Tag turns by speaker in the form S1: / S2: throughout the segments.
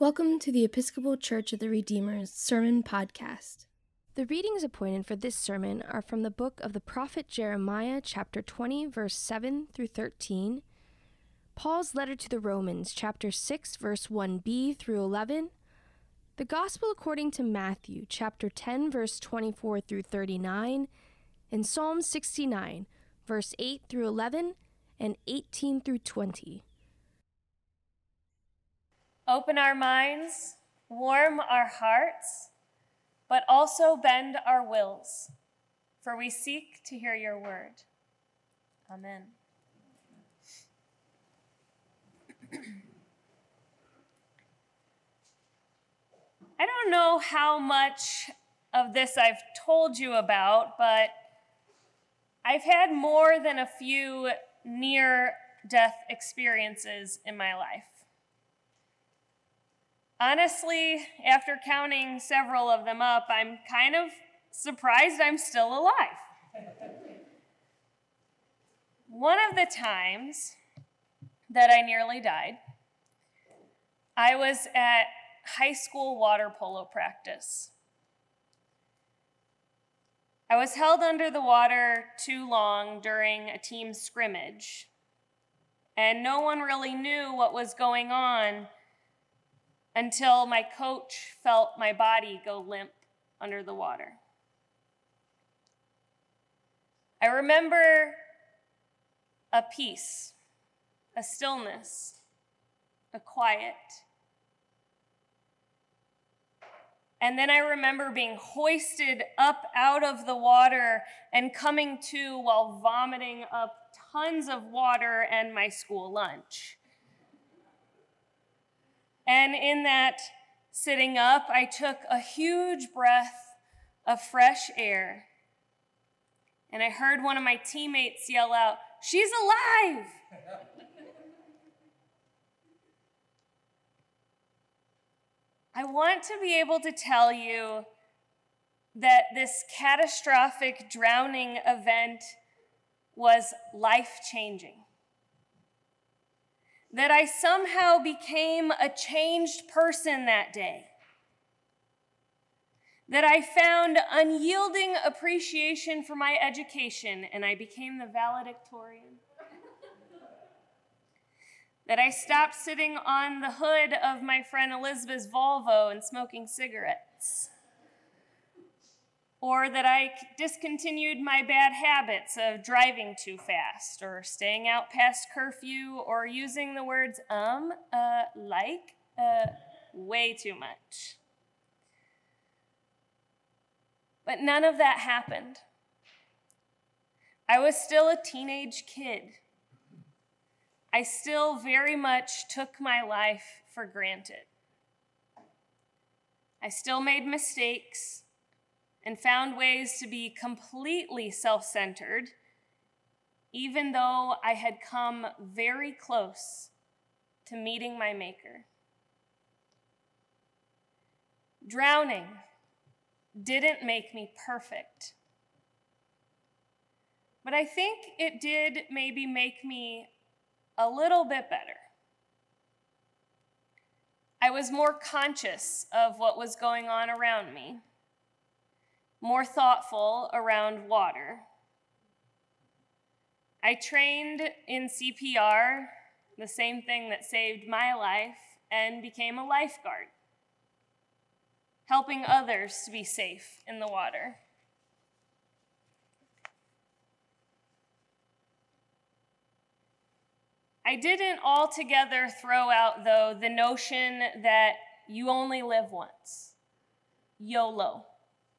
S1: Welcome to the Episcopal Church of the Redeemer's Sermon Podcast. The readings appointed for this sermon are from the book of the prophet Jeremiah, chapter 20, verse 7 through 13, Paul's letter to the Romans, chapter 6, verse 1b through 11, the Gospel according to Matthew, chapter 10, verse 24 through 39, and Psalm 69, verse 8 through 11 and 18 through 20.
S2: Open our minds, warm our hearts, but also bend our wills, for we seek to hear your word. Amen. I don't know how much of this I've told you about, but I've had more than a few near death experiences in my life. Honestly, after counting several of them up, I'm kind of surprised I'm still alive. One of the times that I nearly died, I was at high school water polo practice. I was held under the water too long during a team scrimmage, and no one really knew what was going on until my coach felt my body go limp under the water. I remember a peace, a stillness, a quiet. And then I remember being hoisted up out of the water and coming to while vomiting up tons of water and my school lunch. And in that sitting up, I took a huge breath of fresh air. And I heard one of my teammates yell out, She's alive! I want to be able to tell you that this catastrophic drowning event was life changing that I somehow became a changed person that day. That I found unyielding appreciation for my education and I became the valedictorian. that I stopped sitting on the hood of my friend Elizabeth's Volvo and smoking cigarettes or that I discontinued my bad habits of driving too fast, or staying out past curfew, or using the words um, uh, like, uh, way too much. But none of that happened. I was still a teenage kid. I still very much took my life for granted. I still made mistakes and found ways to be completely self centered, even though I had come very close to meeting my Maker. Drowning didn't make me perfect, but I think it did maybe make me a little bit better. I was more conscious of what was going on around me more thoughtful around water. I trained in CPR, the same thing that saved my life, and became a lifeguard, helping others to be safe in the water. I didn't altogether throw out, though, the notion that you only live once. YOLO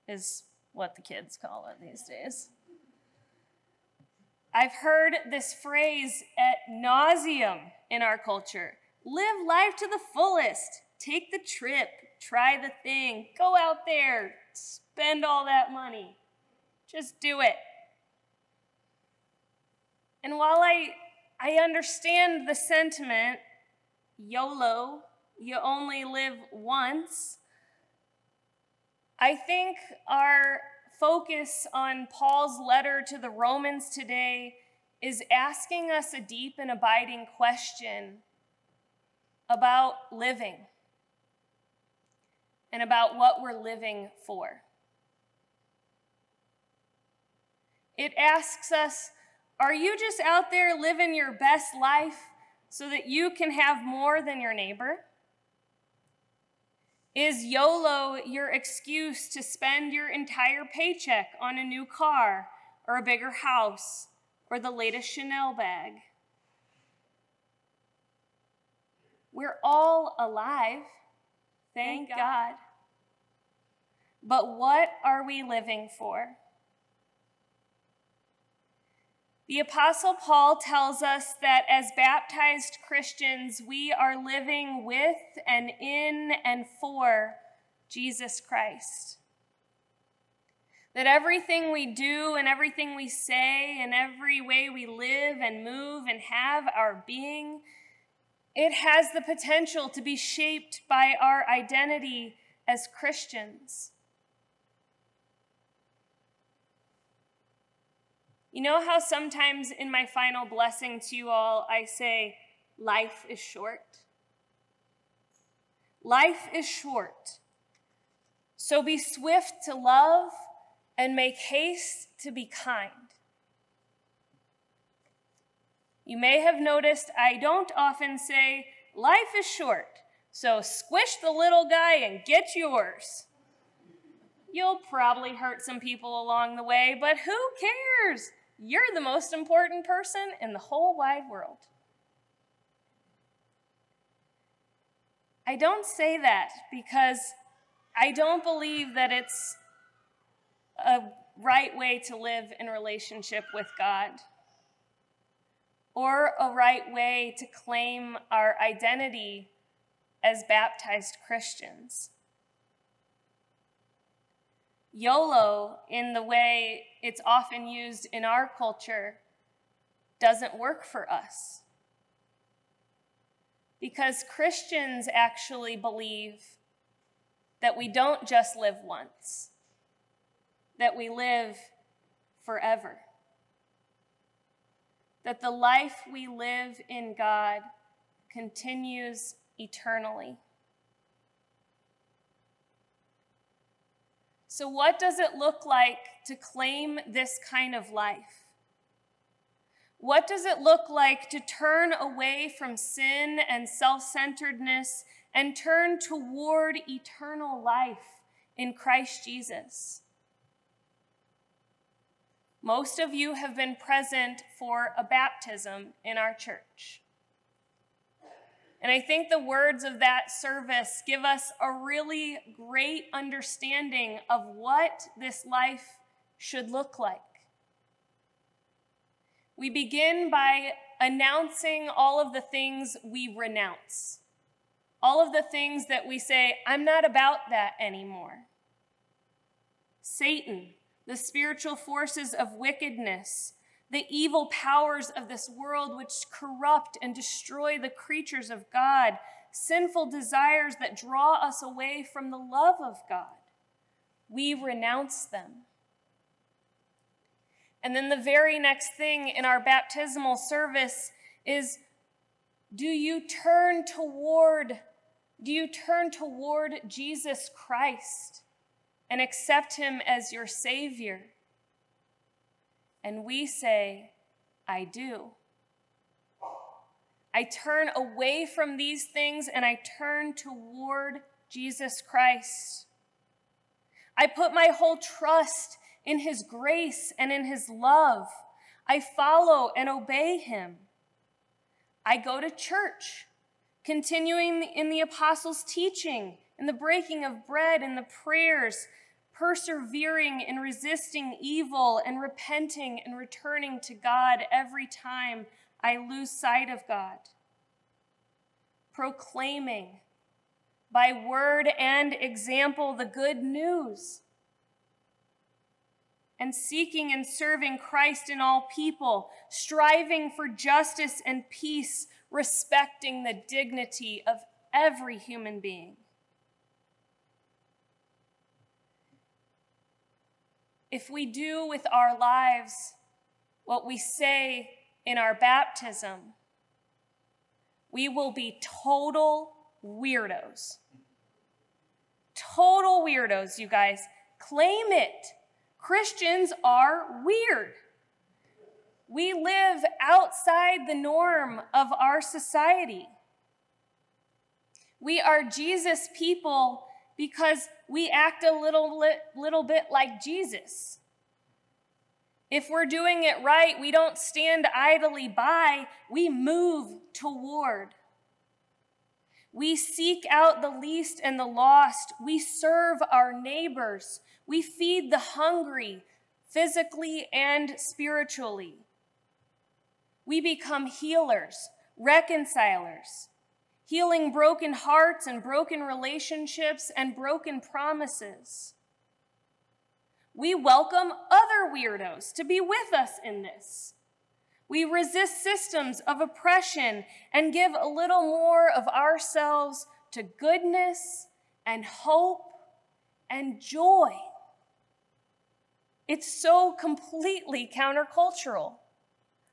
S2: is what the kids call it these days. I've heard this phrase ad nauseam in our culture live life to the fullest, take the trip, try the thing, go out there, spend all that money. Just do it. And while I, I understand the sentiment, YOLO, you only live once, I think our focus on Paul's letter to the Romans today is asking us a deep and abiding question about living, and about what we're living for. It asks us Are you just out there living your best life so that you can have more than your neighbor? Is YOLO your excuse to spend your entire paycheck on a new car or a bigger house or the latest Chanel bag? We're all alive, thank, thank God. God. But what are we living for? The Apostle Paul tells us that as baptized Christians, we are living with and in and for Jesus Christ. That everything we do and everything we say and every way we live and move and have our being, it has the potential to be shaped by our identity as Christians. You know how sometimes in my final blessing to you all, I say, life is short? Life is short. So be swift to love and make haste to be kind. You may have noticed I don't often say, life is short, so squish the little guy and get yours. You'll probably hurt some people along the way, but who cares? You're the most important person in the whole wide world. I don't say that because I don't believe that it's a right way to live in relationship with God or a right way to claim our identity as baptized Christians. YOLO, in the way it's often used in our culture, doesn't work for us. Because Christians actually believe that we don't just live once, that we live forever. That the life we live in God continues eternally. So, what does it look like to claim this kind of life? What does it look like to turn away from sin and self centeredness and turn toward eternal life in Christ Jesus? Most of you have been present for a baptism in our church. And I think the words of that service give us a really great understanding of what this life should look like. We begin by announcing all of the things we renounce, all of the things that we say, I'm not about that anymore. Satan, the spiritual forces of wickedness, the evil powers of this world which corrupt and destroy the creatures of God, sinful desires that draw us away from the love of God. We renounce them. And then the very next thing in our baptismal service is do you turn toward do you turn toward Jesus Christ and accept him as your savior? And we say, I do. I turn away from these things and I turn toward Jesus Christ. I put my whole trust in his grace and in his love. I follow and obey him. I go to church, continuing in the apostles' teaching, in the breaking of bread, and the prayers, persevering in resisting evil and repenting and returning to God every time I lose sight of God. Proclaiming by word and example the good news. And seeking and serving Christ in all people, striving for justice and peace, respecting the dignity of every human being. If we do with our lives what we say in our baptism, we will be total weirdos. total weirdos, you guys. Claim it. Christians are weird. We live outside the norm of our society. We are Jesus people because we act a little, little bit like Jesus. If we're doing it right, we don't stand idly by, we move toward. We seek out the least and the lost. We serve our neighbors. We feed the hungry, physically and spiritually. We become healers, reconcilers, healing broken hearts and broken relationships and broken promises. We welcome other weirdos to be with us in this. We resist systems of oppression and give a little more of ourselves to goodness and hope and joy. It's so completely countercultural.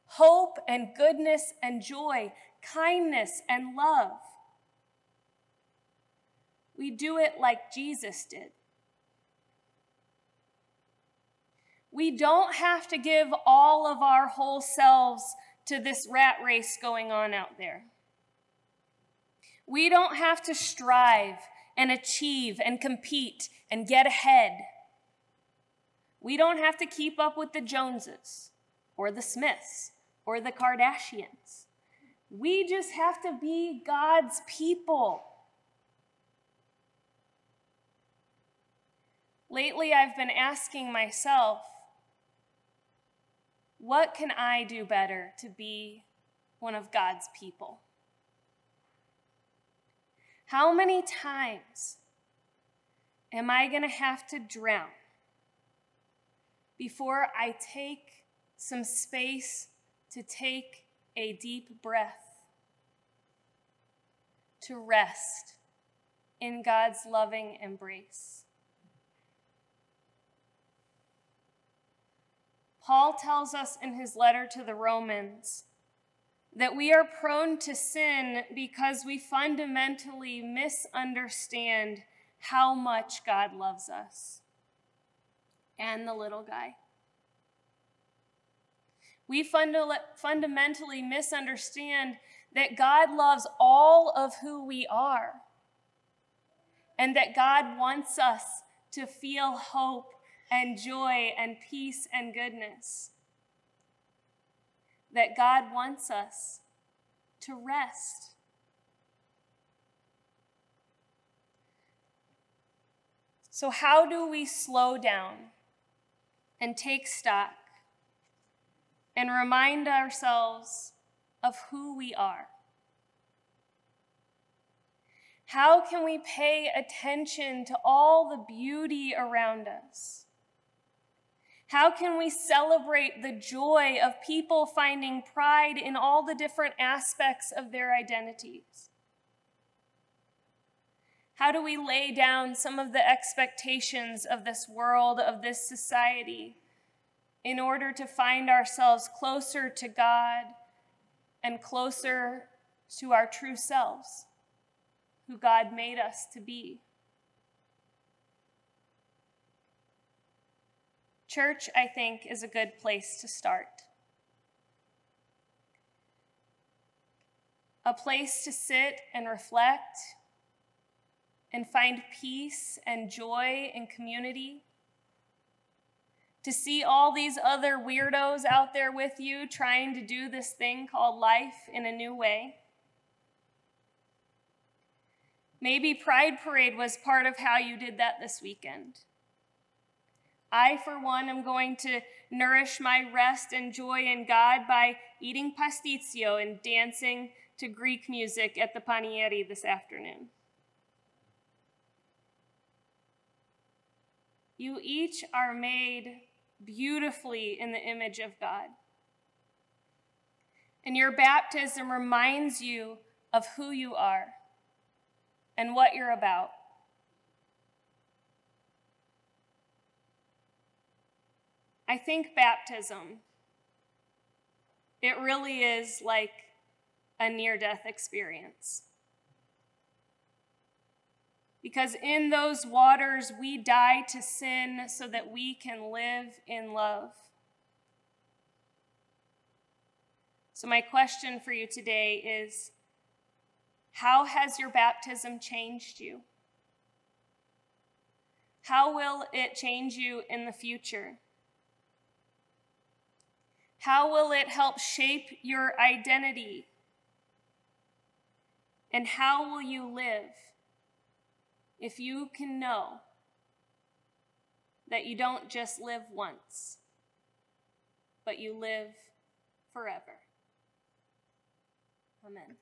S2: Hope and goodness and joy, kindness and love. We do it like Jesus did. We don't have to give all of our whole selves to this rat race going on out there. We don't have to strive and achieve and compete and get ahead. We don't have to keep up with the Joneses or the Smiths or the Kardashians. We just have to be God's people. Lately, I've been asking myself, what can I do better to be one of God's people? How many times am I going to have to drown before I take some space to take a deep breath, to rest in God's loving embrace? Paul tells us in his letter to the Romans that we are prone to sin because we fundamentally misunderstand how much God loves us and the little guy. We funda- fundamentally misunderstand that God loves all of who we are and that God wants us to feel hope and joy and peace and goodness. That God wants us to rest. So, how do we slow down and take stock and remind ourselves of who we are? How can we pay attention to all the beauty around us? How can we celebrate the joy of people finding pride in all the different aspects of their identities? How do we lay down some of the expectations of this world, of this society, in order to find ourselves closer to God and closer to our true selves, who God made us to be? Church, I think, is a good place to start. A place to sit and reflect and find peace and joy in community. To see all these other weirdos out there with you trying to do this thing called life in a new way. Maybe Pride Parade was part of how you did that this weekend. I, for one, am going to nourish my rest and joy in God by eating pasticcio and dancing to Greek music at the Panieri this afternoon. You each are made beautifully in the image of God. And your baptism reminds you of who you are and what you're about. I think baptism, it really is like a near death experience. Because in those waters, we die to sin so that we can live in love. So, my question for you today is How has your baptism changed you? How will it change you in the future? How will it help shape your identity? And how will you live if you can know that you don't just live once, but you live forever? Amen.